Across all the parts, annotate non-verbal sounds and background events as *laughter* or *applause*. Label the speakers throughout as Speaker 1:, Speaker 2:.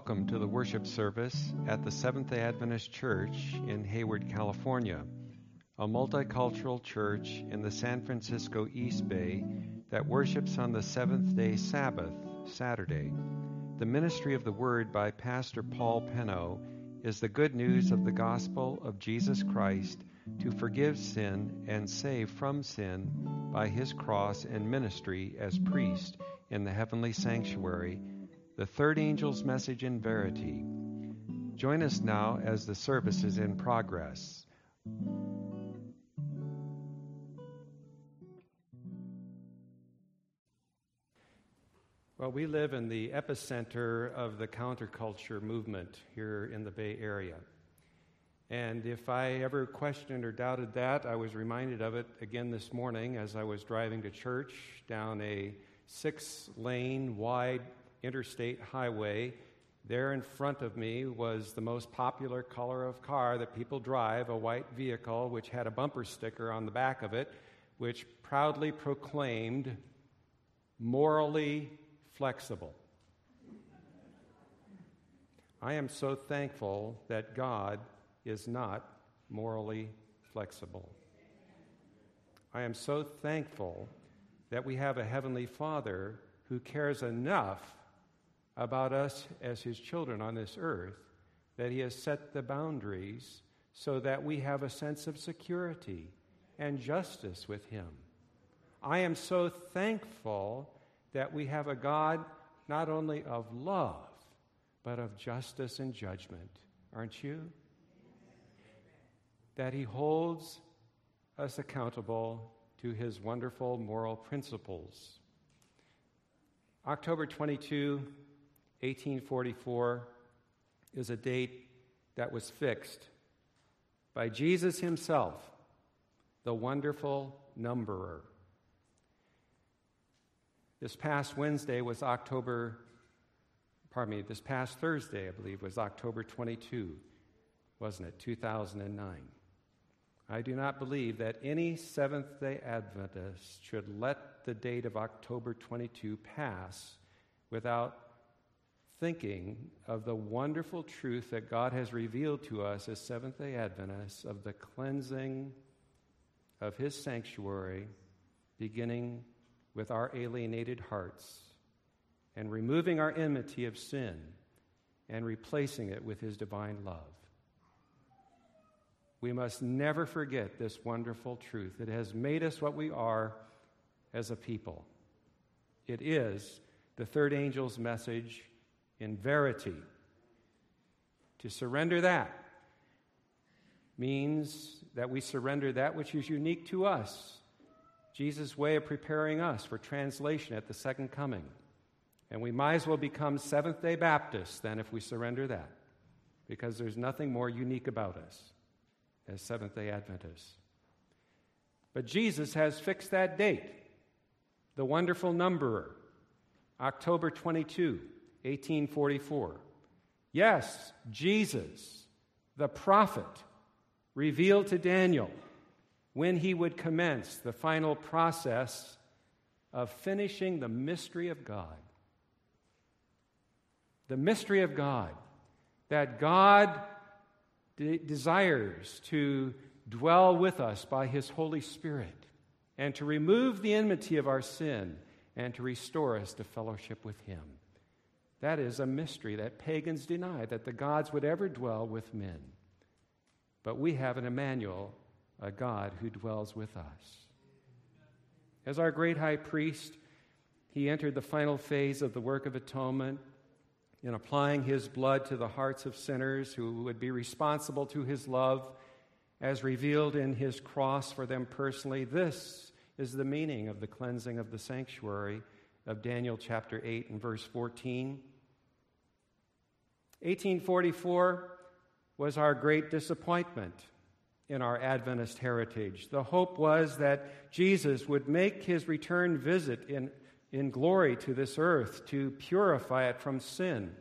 Speaker 1: welcome to the worship service at the Seventh day Adventist Church in Hayward, California, a multicultural church in the San Francisco East Bay that worships on the seventh day Sabbath, Saturday. The ministry of the Word by Pastor Paul Penno is the good news of the gospel of Jesus Christ to forgive sin and save from sin by his cross and ministry as priest in the heavenly sanctuary the third angel's message in verity. Join us now as the service is in progress. Well, we live in the epicenter of the counterculture movement here in the Bay Area. And if I ever questioned or doubted that, I was reminded of it again this morning as I was driving to church down a six lane wide interstate highway. There in front of me was the most popular color of car that people drive, a white vehicle which had a bumper sticker on the back of it, which proudly proclaimed, morally flexible. I am so thankful that God is not morally flexible. I am so thankful that we have a Heavenly Father who cares enough about us as his children on this earth that he has set the boundaries so that we have a sense of security and justice with him. I am so thankful that we have a God not only of love, but of justice and judgment. Aren't you? That he holds us accountable to his wonderful moral principles. October 22, 1844 is a date that was fixed by Jesus himself, the wonderful numberer. This past Wednesday was October, pardon me, this past Thursday, I believe, was October 22, wasn't it? 2009. I do not believe that any Seventh day Adventist should let the date of October 22 pass without thinking of the wonderful truth that God has revealed to us as Seventh day Adventists of the cleansing of His sanctuary, beginning with our alienated hearts and removing our enmity of sin and replacing it with His divine love. We must never forget this wonderful truth. It has made us what we are as a people. It is the third angel's message in verity. To surrender that means that we surrender that which is unique to us. Jesus' way of preparing us for translation at the second coming. And we might as well become Seventh day Baptists than if we surrender that, because there's nothing more unique about us as Seventh day Adventists. But Jesus has fixed that date, the wonderful numberer, October 22. 1844. Yes, Jesus, the prophet, revealed to Daniel when he would commence the final process of finishing the mystery of God. The mystery of God, that God de- desires to dwell with us by his Holy Spirit and to remove the enmity of our sin and to restore us to fellowship with him. That is a mystery that pagans deny that the gods would ever dwell with men. But we have an Emmanuel, a God who dwells with us. As our great high priest, he entered the final phase of the work of atonement in applying his blood to the hearts of sinners who would be responsible to his love as revealed in his cross for them personally. This is the meaning of the cleansing of the sanctuary of Daniel chapter 8 and verse 14. 1844 was our great disappointment in our Adventist heritage. The hope was that Jesus would make his return visit in, in glory to this earth to purify it from sin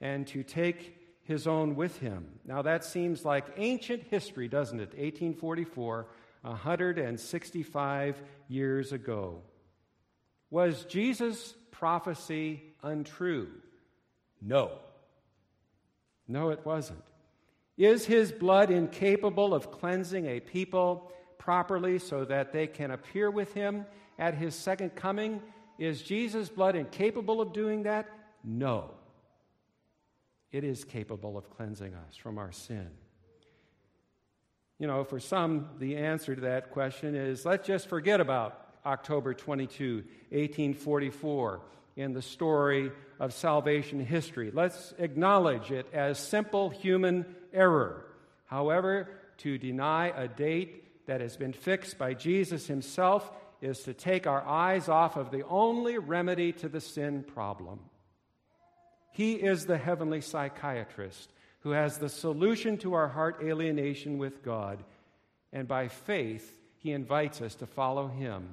Speaker 1: and to take his own with him. Now, that seems like ancient history, doesn't it? 1844, 165 years ago. Was Jesus' prophecy untrue? No. No, it wasn't. Is his blood incapable of cleansing a people properly so that they can appear with him at his second coming? Is Jesus' blood incapable of doing that? No. It is capable of cleansing us from our sin. You know, for some, the answer to that question is let's just forget about October 22, 1844, in the story of salvation history. Let's acknowledge it as simple human error. However, to deny a date that has been fixed by Jesus himself is to take our eyes off of the only remedy to the sin problem. He is the heavenly psychiatrist who has the solution to our heart alienation with God. And by faith, he invites us to follow him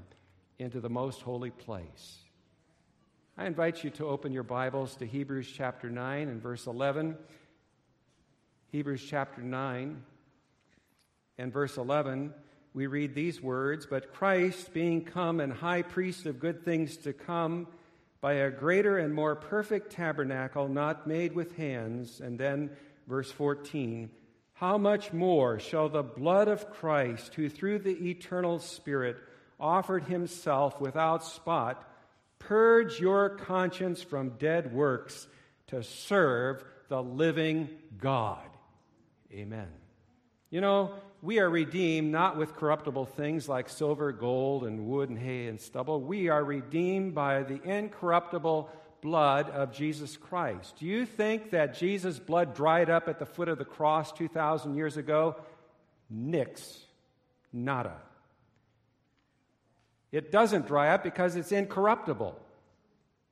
Speaker 1: into the most holy place. I invite you to open your Bibles to Hebrews chapter 9 and verse 11. Hebrews chapter 9 and verse 11, we read these words But Christ, being come and high priest of good things to come, by a greater and more perfect tabernacle, not made with hands. And then, verse 14, how much more shall the blood of Christ, who through the eternal Spirit offered himself without spot, purge your conscience from dead works to serve the living God? Amen. You know, we are redeemed not with corruptible things like silver, gold, and wood, and hay, and stubble. We are redeemed by the incorruptible blood of Jesus Christ. Do you think that Jesus' blood dried up at the foot of the cross 2,000 years ago? Nix. Nada. It doesn't dry up because it's incorruptible.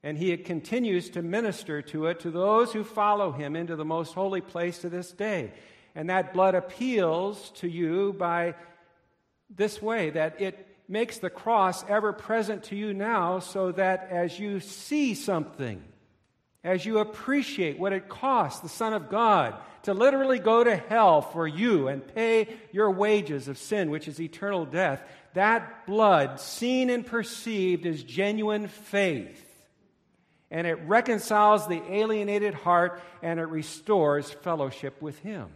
Speaker 1: And he continues to minister to it to those who follow him into the most holy place to this day. And that blood appeals to you by this way that it makes the cross ever present to you now so that as you see something, as you appreciate what it costs the Son of God to literally go to hell for you and pay your wages of sin, which is eternal death, that blood, seen and perceived, is genuine faith. And it reconciles the alienated heart and it restores fellowship with Him.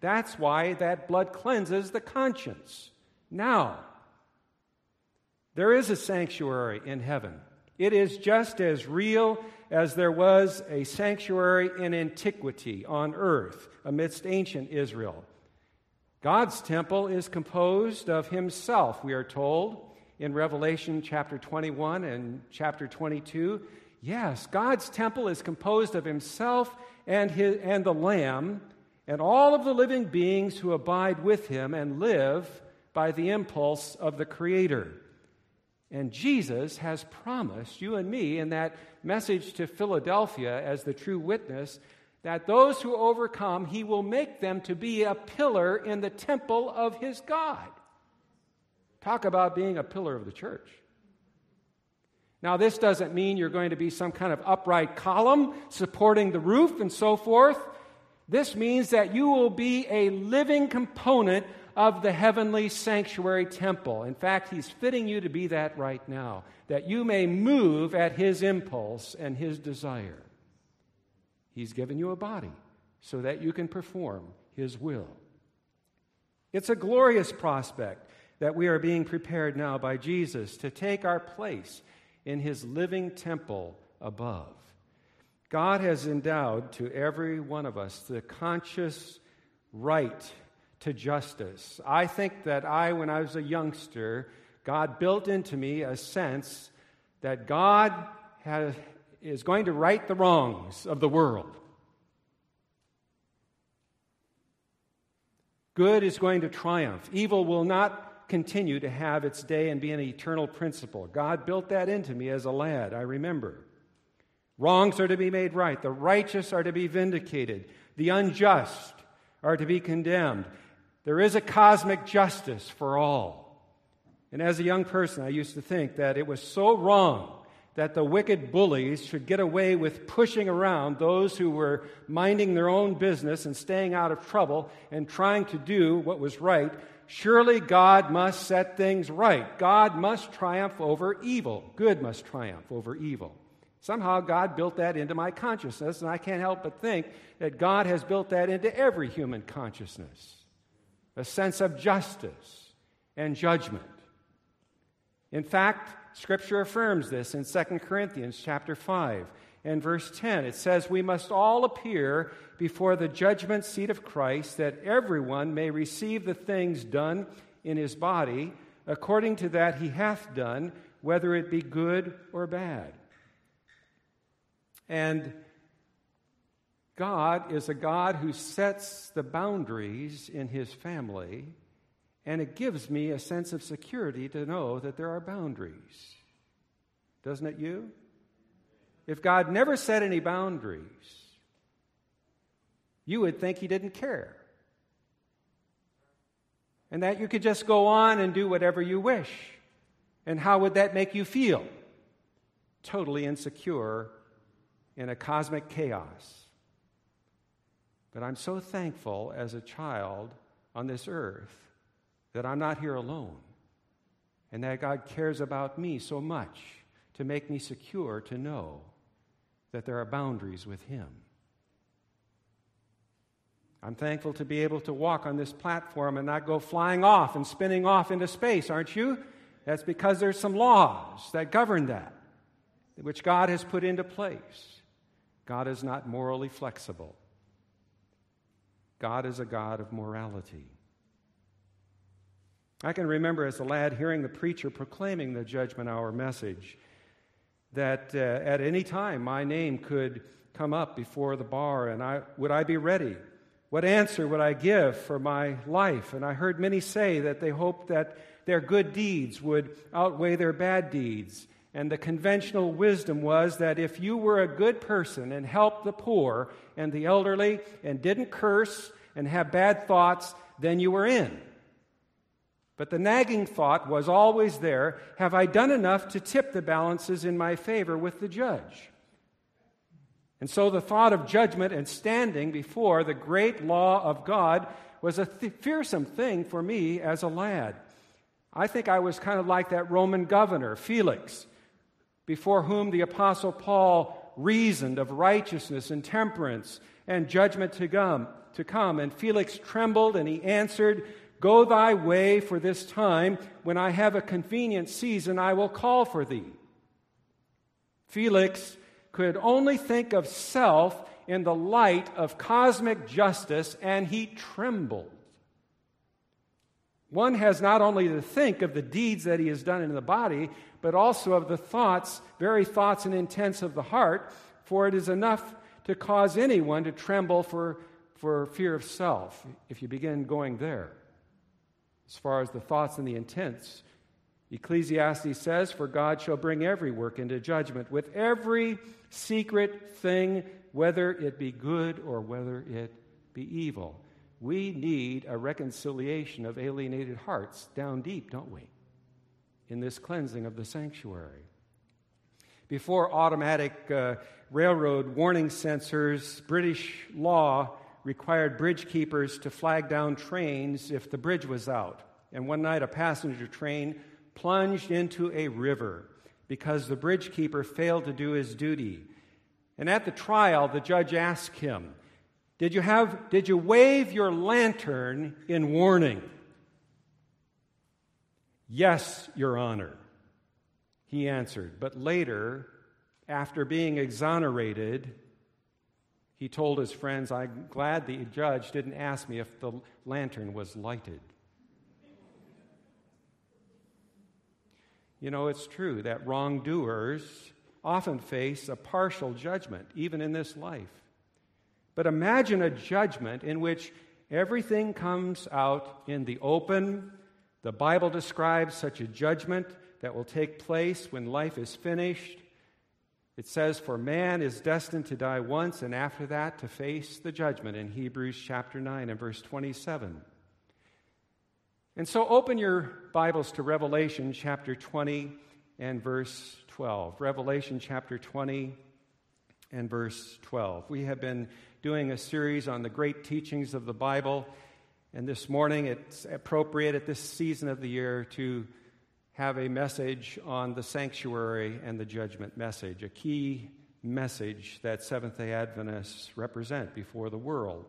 Speaker 1: That's why that blood cleanses the conscience. Now, there is a sanctuary in heaven. It is just as real as there was a sanctuary in antiquity on earth amidst ancient Israel. God's temple is composed of Himself, we are told in Revelation chapter 21 and chapter 22. Yes, God's temple is composed of Himself and, his, and the Lamb and all of the living beings who abide with him and live by the impulse of the Creator. And Jesus has promised you and me in that message to Philadelphia as the true witness that those who overcome, he will make them to be a pillar in the temple of his God. Talk about being a pillar of the church. Now, this doesn't mean you're going to be some kind of upright column supporting the roof and so forth. This means that you will be a living component of the heavenly sanctuary temple. In fact, He's fitting you to be that right now, that you may move at His impulse and His desire. He's given you a body so that you can perform His will. It's a glorious prospect that we are being prepared now by Jesus to take our place in His living temple above. God has endowed to every one of us the conscious right to justice. I think that I, when I was a youngster, God built into me a sense that God has, is going to right the wrongs of the world. Good is going to triumph. Evil will not continue to have its day and be an eternal principle. God built that into me as a lad, I remember. Wrongs are to be made right. The righteous are to be vindicated. The unjust are to be condemned. There is a cosmic justice for all. And as a young person, I used to think that it was so wrong that the wicked bullies should get away with pushing around those who were minding their own business and staying out of trouble and trying to do what was right. Surely God must set things right. God must triumph over evil. Good must triumph over evil. Somehow God built that into my consciousness, and I can't help but think that God has built that into every human consciousness a sense of justice and judgment. In fact, Scripture affirms this in 2 Corinthians chapter 5 and verse 10. It says, We must all appear before the judgment seat of Christ, that everyone may receive the things done in his body according to that he hath done, whether it be good or bad. And God is a God who sets the boundaries in his family, and it gives me a sense of security to know that there are boundaries. Doesn't it you? If God never set any boundaries, you would think he didn't care. And that you could just go on and do whatever you wish. And how would that make you feel? Totally insecure in a cosmic chaos. But I'm so thankful as a child on this earth that I'm not here alone and that God cares about me so much to make me secure to know that there are boundaries with Him. I'm thankful to be able to walk on this platform and not go flying off and spinning off into space, aren't you? That's because there's some laws that govern that, which God has put into place. God is not morally flexible. God is a God of morality. I can remember as a lad hearing the preacher proclaiming the judgment hour message that uh, at any time my name could come up before the bar and I, would I be ready? What answer would I give for my life? And I heard many say that they hoped that their good deeds would outweigh their bad deeds and the conventional wisdom was that if you were a good person and helped the poor and the elderly and didn't curse and have bad thoughts, then you were in. But the nagging thought was always there have I done enough to tip the balances in my favor with the judge? And so the thought of judgment and standing before the great law of God was a th- fearsome thing for me as a lad. I think I was kind of like that Roman governor, Felix before whom the Apostle Paul reasoned of righteousness and temperance and judgment to come. To come. And Felix trembled and he answered, Go thy way for this time. When I have a convenient season, I will call for thee. Felix could only think of self in the light of cosmic justice, and he trembled. One has not only to think of the deeds that he has done in the body, but also of the thoughts, very thoughts and intents of the heart, for it is enough to cause anyone to tremble for, for fear of self if you begin going there. As far as the thoughts and the intents, Ecclesiastes says, For God shall bring every work into judgment with every secret thing, whether it be good or whether it be evil. We need a reconciliation of alienated hearts down deep, don't we? in this cleansing of the sanctuary. Before automatic uh, railroad warning sensors, British law required bridge keepers to flag down trains if the bridge was out. And one night, a passenger train plunged into a river because the bridge keeper failed to do his duty. And at the trial, the judge asked him, Did you, have, did you wave your lantern in warning? Yes, Your Honor, he answered. But later, after being exonerated, he told his friends, I'm glad the judge didn't ask me if the lantern was lighted. You know, it's true that wrongdoers often face a partial judgment, even in this life. But imagine a judgment in which everything comes out in the open the Bible describes such a judgment that will take place when life is finished. It says, For man is destined to die once, and after that to face the judgment in Hebrews chapter 9 and verse 27. And so open your Bibles to Revelation chapter 20 and verse 12. Revelation chapter 20 and verse 12. We have been doing a series on the great teachings of the Bible. And this morning, it's appropriate at this season of the year to have a message on the sanctuary and the judgment message, a key message that Seventh day Adventists represent before the world.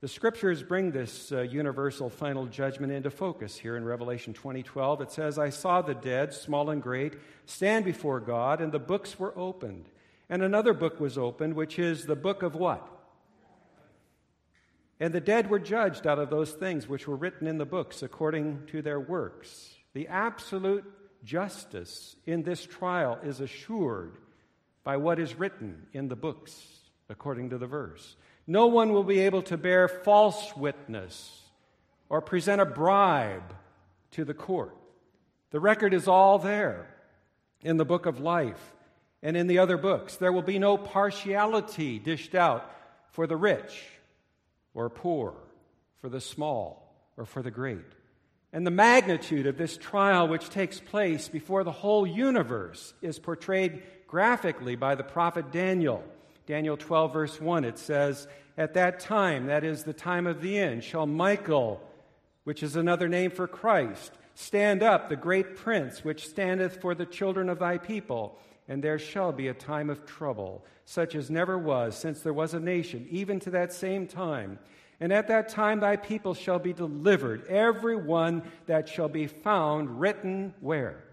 Speaker 1: The scriptures bring this uh, universal final judgment into focus here in Revelation 20:12. It says, "I saw the dead, small and great, stand before God, and the books were opened. And another book was opened, which is the book of what? And the dead were judged out of those things which were written in the books according to their works. The absolute justice in this trial is assured by what is written in the books, according to the verse. No one will be able to bear false witness or present a bribe to the court. The record is all there in the book of life and in the other books. There will be no partiality dished out for the rich or poor, for the small or for the great. And the magnitude of this trial, which takes place before the whole universe, is portrayed graphically by the prophet Daniel. Daniel 12, verse 1, it says, At that time, that is the time of the end, shall Michael, which is another name for Christ, stand up, the great prince, which standeth for the children of thy people and there shall be a time of trouble, such as never was since there was a nation, even to that same time. And at that time thy people shall be delivered, every one that shall be found written where?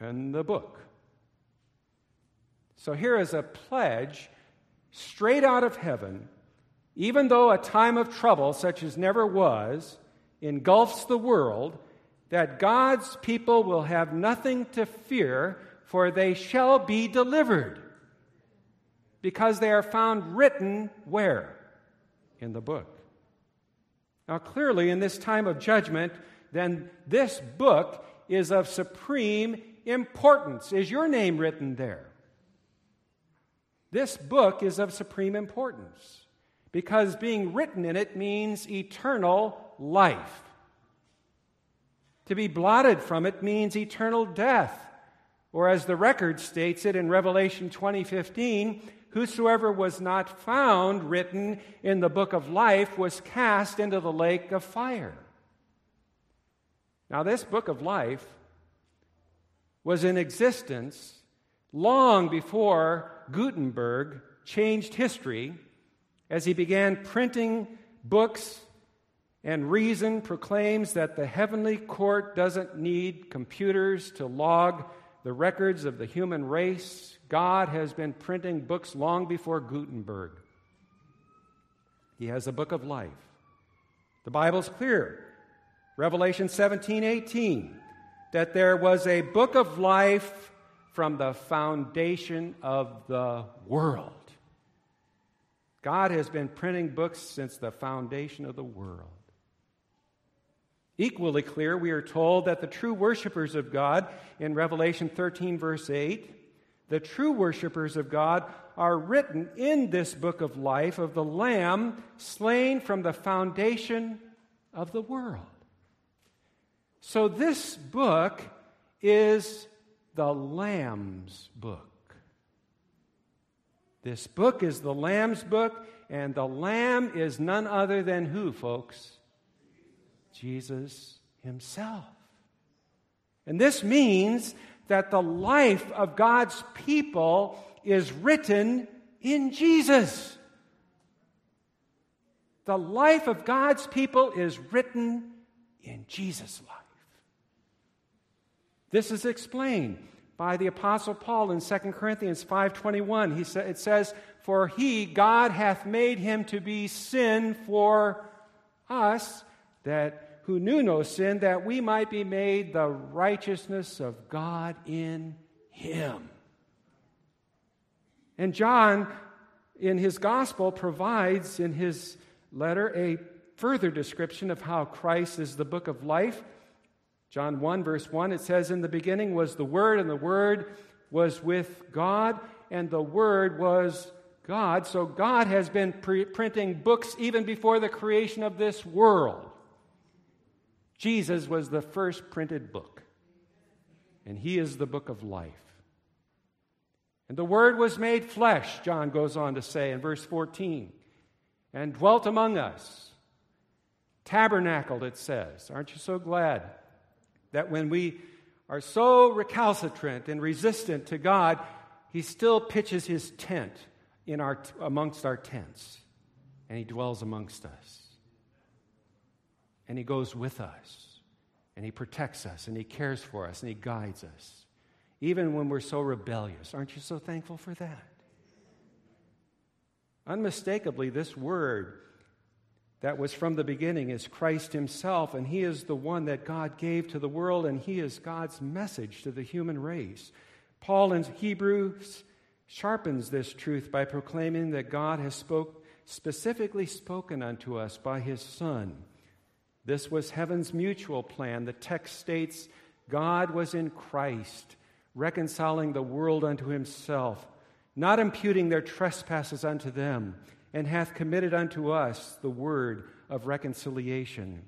Speaker 1: In the book. So here is a pledge straight out of heaven. Even though a time of trouble, such as never was, engulfs the world, that God's people will have nothing to fear for they shall be delivered. Because they are found written where? In the book. Now, clearly, in this time of judgment, then this book is of supreme importance. Is your name written there? This book is of supreme importance because being written in it means eternal life. To be blotted from it means eternal death. Or as the record states it in Revelation 20:15, whosoever was not found written in the book of life was cast into the lake of fire. Now this book of life was in existence long before Gutenberg changed history as he began printing books and reason proclaims that the heavenly court doesn't need computers to log the records of the human race, God has been printing books long before Gutenberg. He has a book of life. The Bible's clear. Revelation 17 18, that there was a book of life from the foundation of the world. God has been printing books since the foundation of the world. Equally clear, we are told that the true worshippers of God, in Revelation 13, verse 8, the true worshippers of God are written in this book of life of the Lamb slain from the foundation of the world. So, this book is the Lamb's book. This book is the Lamb's book, and the Lamb is none other than who, folks? Jesus himself. And this means that the life of God's people is written in Jesus. The life of God's people is written in Jesus' life. This is explained by the apostle Paul in 2 Corinthians 5:21. He sa- it says, "For he God hath made him to be sin for us that who knew no sin, that we might be made the righteousness of God in him. And John, in his gospel, provides in his letter a further description of how Christ is the book of life. John 1, verse 1, it says, In the beginning was the Word, and the Word was with God, and the Word was God. So God has been pre- printing books even before the creation of this world. Jesus was the first printed book, and he is the book of life. And the Word was made flesh, John goes on to say in verse 14, and dwelt among us. Tabernacled, it says. Aren't you so glad that when we are so recalcitrant and resistant to God, he still pitches his tent in our, amongst our tents, and he dwells amongst us. And he goes with us, and he protects us, and he cares for us, and he guides us, even when we're so rebellious. Aren't you so thankful for that? Unmistakably, this word that was from the beginning is Christ Himself, and He is the one that God gave to the world, and He is God's message to the human race. Paul in Hebrews sharpens this truth by proclaiming that God has spoke, specifically spoken unto us by His Son. This was heaven's mutual plan. The text states God was in Christ, reconciling the world unto Himself, not imputing their trespasses unto them and hath committed unto us the word of reconciliation.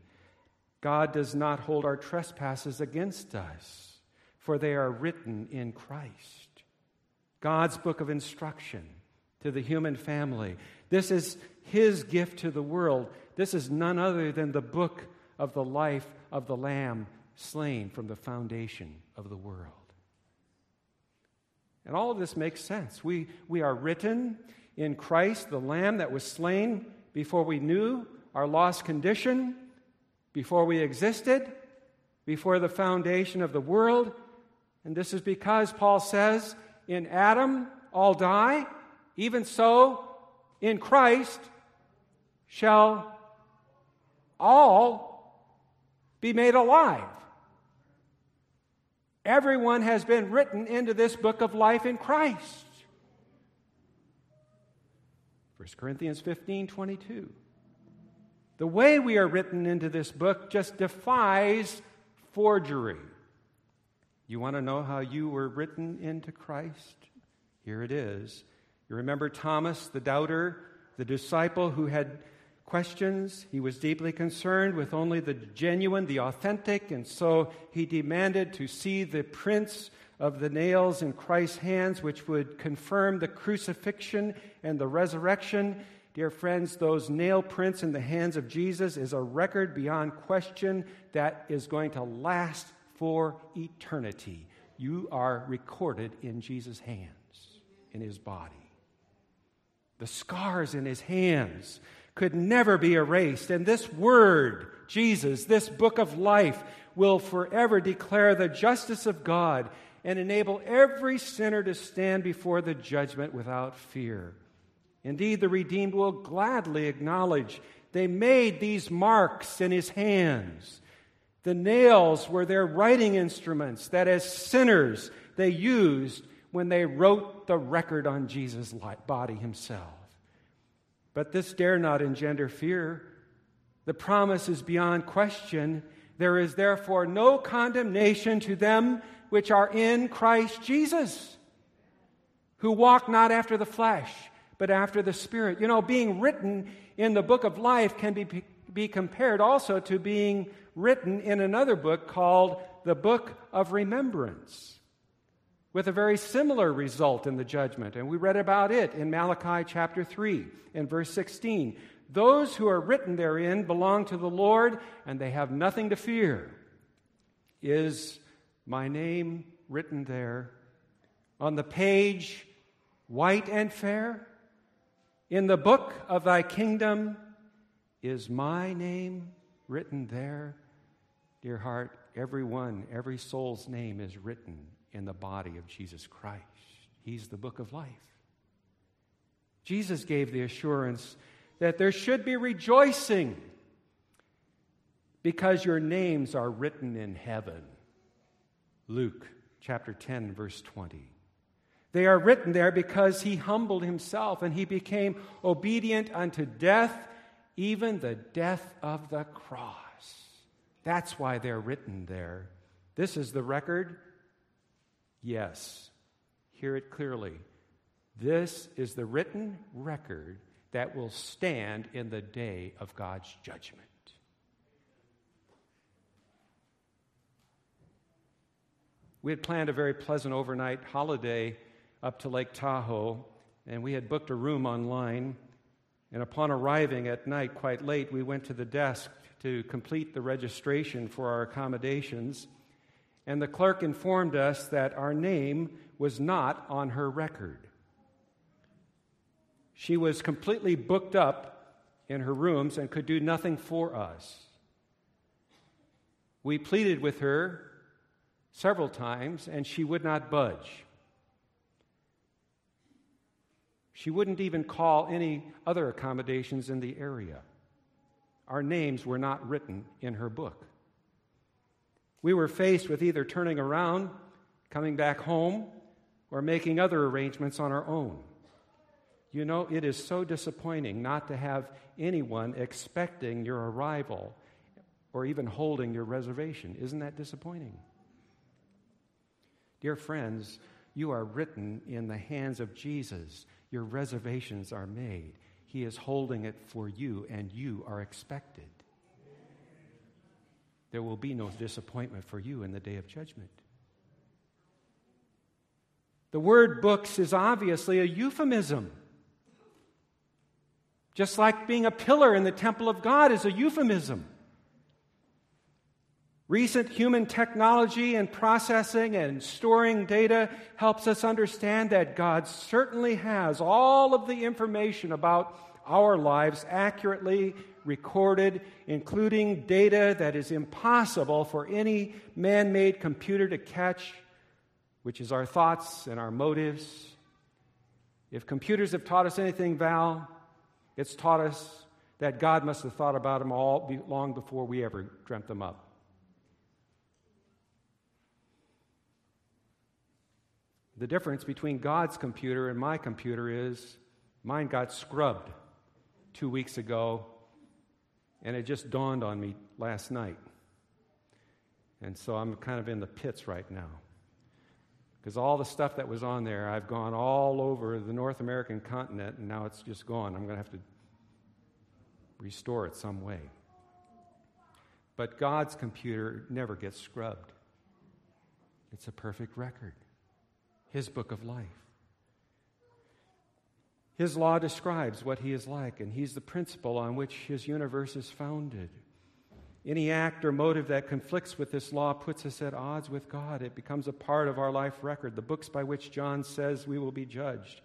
Speaker 1: God does not hold our trespasses against us, for they are written in Christ. God's book of instruction to the human family. This is his gift to the world. This is none other than the book of the life of the Lamb slain from the foundation of the world. And all of this makes sense. We, we are written in Christ, the Lamb that was slain before we knew our lost condition, before we existed, before the foundation of the world. And this is because Paul says, in Adam all die, even so in Christ shall all be made alive. Everyone has been written into this book of life in Christ. 1 Corinthians 15 22. The way we are written into this book just defies forgery. You want to know how you were written into Christ? Here it is. You remember Thomas, the doubter, the disciple who had questions. He was deeply concerned with only the genuine, the authentic, and so he demanded to see the prints of the nails in Christ's hands, which would confirm the crucifixion and the resurrection. Dear friends, those nail prints in the hands of Jesus is a record beyond question that is going to last for eternity. You are recorded in Jesus' hands, in his body. The scars in his hands could never be erased. And this word, Jesus, this book of life, will forever declare the justice of God and enable every sinner to stand before the judgment without fear. Indeed, the redeemed will gladly acknowledge they made these marks in his hands. The nails were their writing instruments that, as sinners, they used when they wrote the record on Jesus' body himself. But this dare not engender fear. The promise is beyond question. There is therefore no condemnation to them which are in Christ Jesus, who walk not after the flesh, but after the Spirit. You know, being written in the book of life can be, be compared also to being written in another book called the Book of Remembrance, with a very similar result in the judgment. And we read about it in Malachi chapter 3 in verse 16. Those who are written therein belong to the Lord, and they have nothing to fear. Is my name written there on the page, white and fair. In the book of thy kingdom is my name written there. Dear heart, every one, every soul's name is written in the body of Jesus Christ. He's the book of life. Jesus gave the assurance that there should be rejoicing because your names are written in heaven. Luke chapter 10, verse 20. They are written there because he humbled himself and he became obedient unto death, even the death of the cross. That's why they're written there. This is the record? Yes. Hear it clearly. This is the written record that will stand in the day of God's judgment. We had planned a very pleasant overnight holiday up to Lake Tahoe, and we had booked a room online. And upon arriving at night quite late, we went to the desk to complete the registration for our accommodations. And the clerk informed us that our name was not on her record. She was completely booked up in her rooms and could do nothing for us. We pleaded with her several times, and she would not budge. She wouldn't even call any other accommodations in the area. Our names were not written in her book. We were faced with either turning around, coming back home, or making other arrangements on our own. You know, it is so disappointing not to have anyone expecting your arrival or even holding your reservation. Isn't that disappointing? Dear friends, you are written in the hands of Jesus. Your reservations are made. He is holding it for you, and you are expected. There will be no disappointment for you in the day of judgment. The word books is obviously a euphemism. Just like being a pillar in the temple of God is a euphemism. Recent human technology and processing and storing data helps us understand that God certainly has all of the information about our lives accurately recorded, including data that is impossible for any man made computer to catch, which is our thoughts and our motives. If computers have taught us anything, Val, it's taught us that God must have thought about them all long before we ever dreamt them up. The difference between God's computer and my computer is mine got scrubbed two weeks ago and it just dawned on me last night. And so I'm kind of in the pits right now. Because all the stuff that was on there, I've gone all over the North American continent, and now it's just gone. I'm going to have to restore it some way. But God's computer never gets scrubbed, it's a perfect record. His book of life. His law describes what he is like, and he's the principle on which his universe is founded. Any act or motive that conflicts with this law puts us at odds with God. It becomes a part of our life record, the books by which John says we will be judged.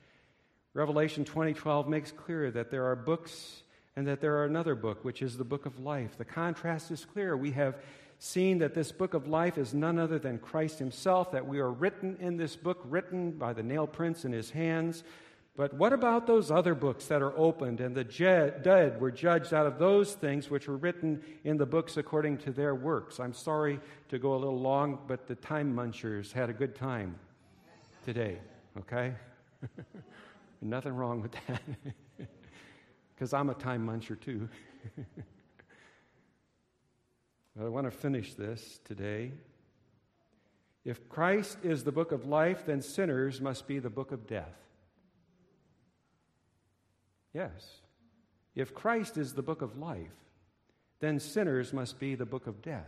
Speaker 1: Revelation 20:12 makes clear that there are books and that there are another book which is the book of life. The contrast is clear. We have seen that this book of life is none other than Christ himself, that we are written in this book, written by the nail prints in his hands. But what about those other books that are opened and the dead were judged out of those things which were written in the books according to their works? I'm sorry to go a little long, but the time munchers had a good time today, okay? *laughs* Nothing wrong with that. *laughs* Because I'm a time muncher too. *laughs* but I want to finish this today. If Christ is the book of life, then sinners must be the book of death. Yes. If Christ is the book of life, then sinners must be the book of death.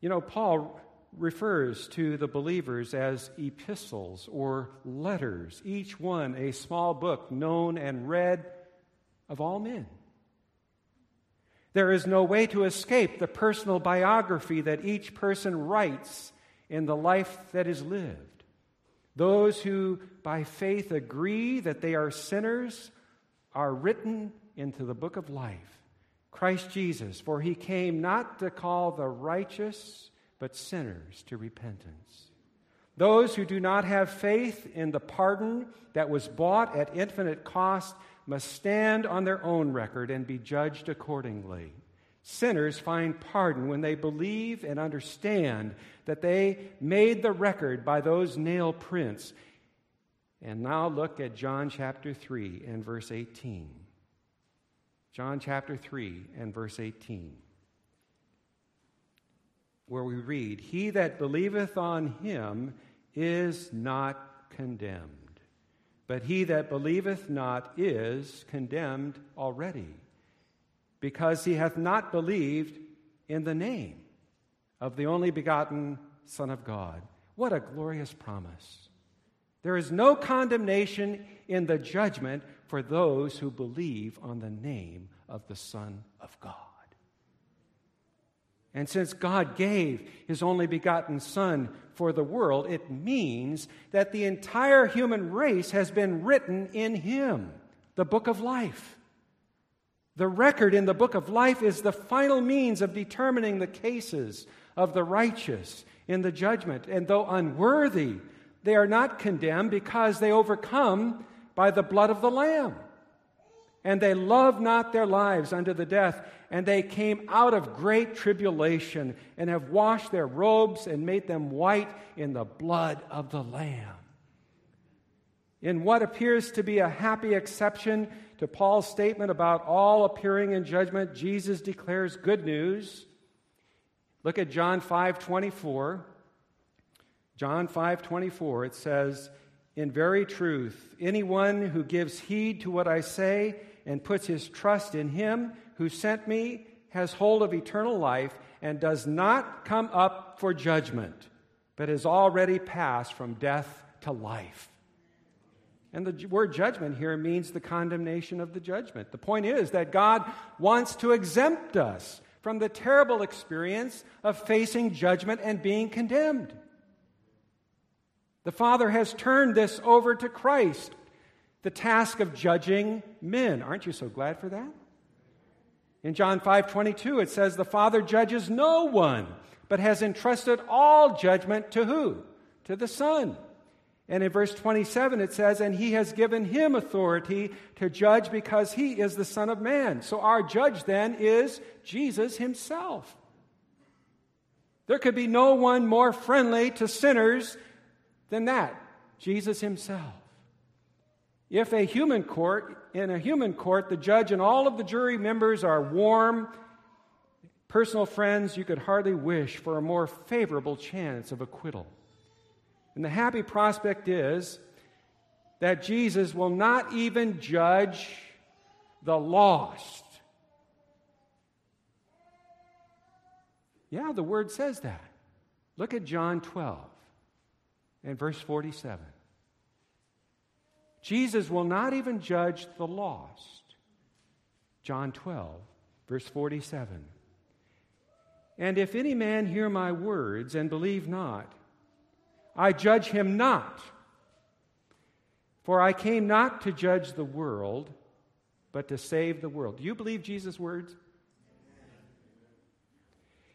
Speaker 1: You know, Paul refers to the believers as epistles or letters, each one a small book known and read of all men. There is no way to escape the personal biography that each person writes in the life that is lived. Those who by faith agree that they are sinners are written into the book of life. Christ Jesus, for he came not to call the righteous, but sinners to repentance. Those who do not have faith in the pardon that was bought at infinite cost must stand on their own record and be judged accordingly. Sinners find pardon when they believe and understand that they made the record by those nail prints. And now look at John chapter 3 and verse 18. John chapter 3 and verse 18, where we read, He that believeth on him is not condemned, but he that believeth not is condemned already because he hath not believed in the name of the only begotten Son of God. What a glorious promise. There is no condemnation in the judgment for those who believe on the name of the Son of God. And since God gave his only begotten Son for the world, it means that the entire human race has been written in him, the book of life. The record in the book of life is the final means of determining the cases of the righteous in the judgment. And though unworthy, they are not condemned because they overcome by the blood of the Lamb. And they love not their lives unto the death. And they came out of great tribulation and have washed their robes and made them white in the blood of the Lamb. In what appears to be a happy exception to Paul's statement about all appearing in judgment, Jesus declares good news. Look at John 5 24. John 5 24, it says, In very truth, anyone who gives heed to what I say and puts his trust in him who sent me has hold of eternal life and does not come up for judgment, but has already passed from death to life. And the word judgment here means the condemnation of the judgment. The point is that God wants to exempt us from the terrible experience of facing judgment and being condemned. The Father has turned this over to Christ the task of judging men. Aren't you so glad for that? In John 5 22, it says, The Father judges no one, but has entrusted all judgment to who? To the Son. And in verse 27, it says, And he has given him authority to judge because he is the Son of Man. So our judge then is Jesus himself. There could be no one more friendly to sinners than that Jesus himself. If a human court, in a human court, the judge and all of the jury members are warm, personal friends, you could hardly wish for a more favorable chance of acquittal. And the happy prospect is that Jesus will not even judge the lost. Yeah, the word says that. Look at John 12 and verse 47. Jesus will not even judge the lost. John 12, verse 47. And if any man hear my words and believe not, I judge him not. For I came not to judge the world, but to save the world. Do you believe Jesus' words?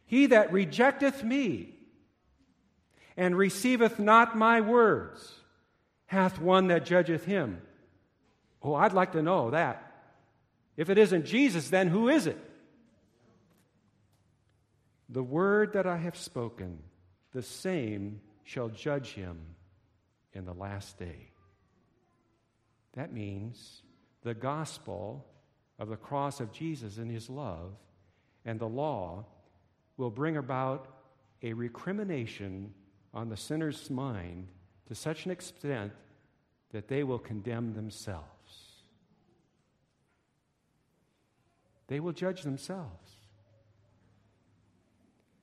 Speaker 1: He that rejecteth me and receiveth not my words hath one that judgeth him. Oh, I'd like to know that. If it isn't Jesus, then who is it? The word that I have spoken, the same shall judge him in the last day. That means the gospel of the cross of Jesus and his love and the law will bring about a recrimination on the sinner's mind to such an extent that they will condemn themselves. They will judge themselves.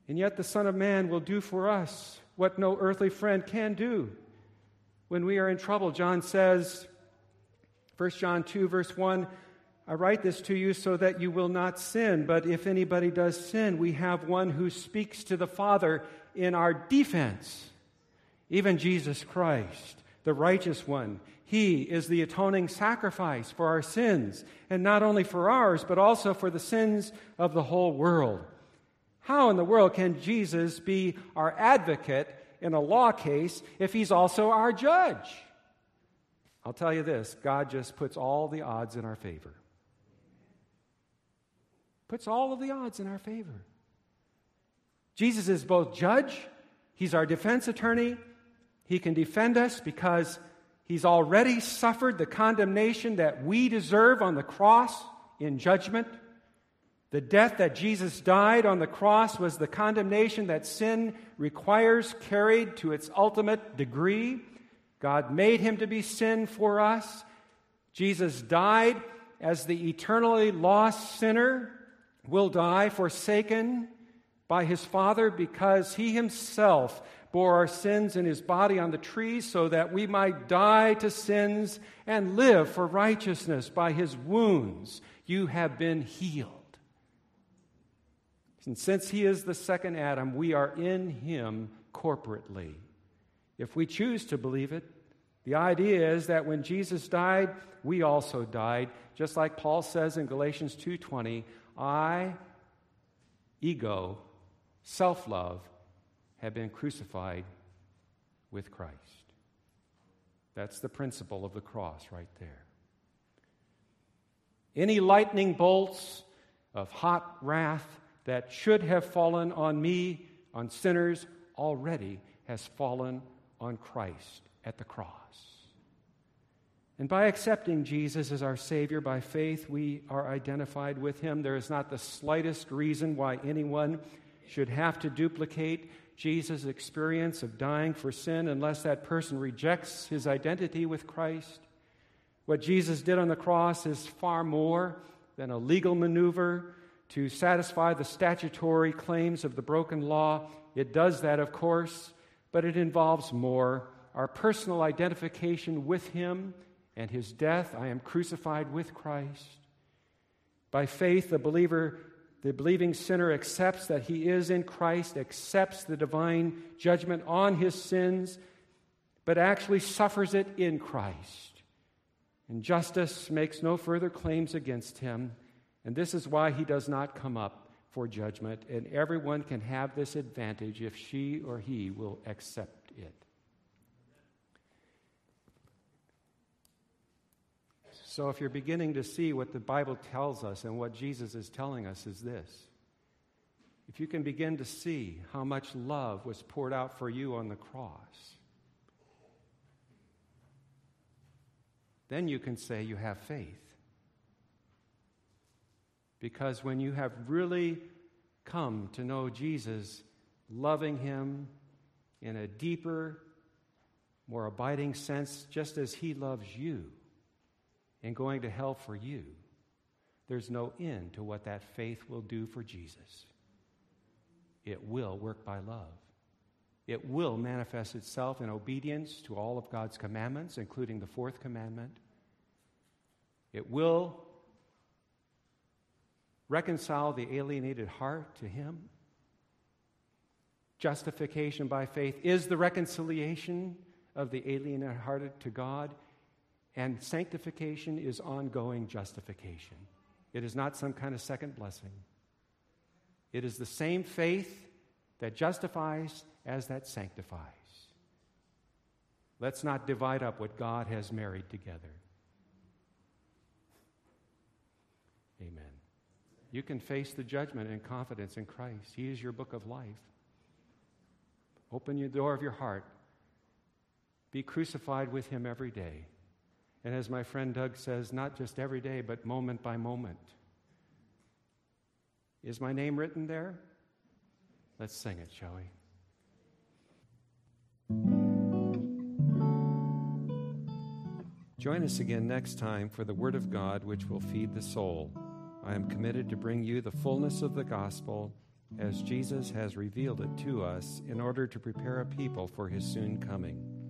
Speaker 1: And yet, the Son of Man will do for us what no earthly friend can do. When we are in trouble, John says, 1 John 2, verse 1, I write this to you so that you will not sin. But if anybody does sin, we have one who speaks to the Father in our defense, even Jesus Christ the righteous one. He is the atoning sacrifice for our sins, and not only for ours, but also for the sins of the whole world. How in the world can Jesus be our advocate in a law case if he's also our judge? I'll tell you this God just puts all the odds in our favor. Puts all of the odds in our favor. Jesus is both judge, he's our defense attorney, he can defend us because he's already suffered the condemnation that we deserve on the cross in judgment. The death that Jesus died on the cross was the condemnation that sin requires, carried to its ultimate degree. God made him to be sin for us. Jesus died as the eternally lost sinner will die, forsaken by his Father, because he himself bore our sins in his body on the tree so that we might die to sins and live for righteousness. By his wounds you have been healed. And since he is the second Adam, we are in him corporately. If we choose to believe it, the idea is that when Jesus died, we also died, just like Paul says in Galatians 2:20, I ego, self-love have been crucified with Christ. That's the principle of the cross right there. Any lightning bolts of hot wrath that should have fallen on me, on sinners, already has fallen on Christ at the cross. And by accepting Jesus as our Savior by faith, we are identified with Him. There is not the slightest reason why anyone should have to duplicate Jesus' experience of dying for sin unless that person rejects his identity with Christ. What Jesus did on the cross is far more than a legal maneuver to satisfy the statutory claims of the broken law. It does that, of course, but it involves more our personal identification with Him and His death. I am crucified with Christ. By faith, the believer the believing sinner accepts that he is in Christ, accepts the divine judgment on his sins, but actually suffers it in Christ. And justice makes no further claims against him, and this is why he does not come up for judgment. And everyone can have this advantage if she or he will accept it. So, if you're beginning to see what the Bible tells us and what Jesus is telling us, is this. If you can begin to see how much love was poured out for you on the cross, then you can say you have faith. Because when you have really come to know Jesus, loving Him in a deeper, more abiding sense, just as He loves you, and going to hell for you, there's no end to what that faith will do for Jesus. It will work by love. It will manifest itself in obedience to all of God's commandments, including the fourth commandment. It will reconcile the alienated heart to Him. Justification by faith is the reconciliation of the alienated heart to God. And sanctification is ongoing justification. It is not some kind of second blessing. It is the same faith that justifies as that sanctifies. Let's not divide up what God has married together. Amen. You can face the judgment in confidence in Christ. He is your book of life. Open the door of your heart. Be crucified with Him every day. And as my friend Doug says, not just every day, but moment by moment. Is my name written there? Let's sing it, shall we? Join us again next time for the Word of God, which will feed the soul. I am committed to bring you the fullness of the gospel as Jesus has revealed it to us in order to prepare a people for his soon coming.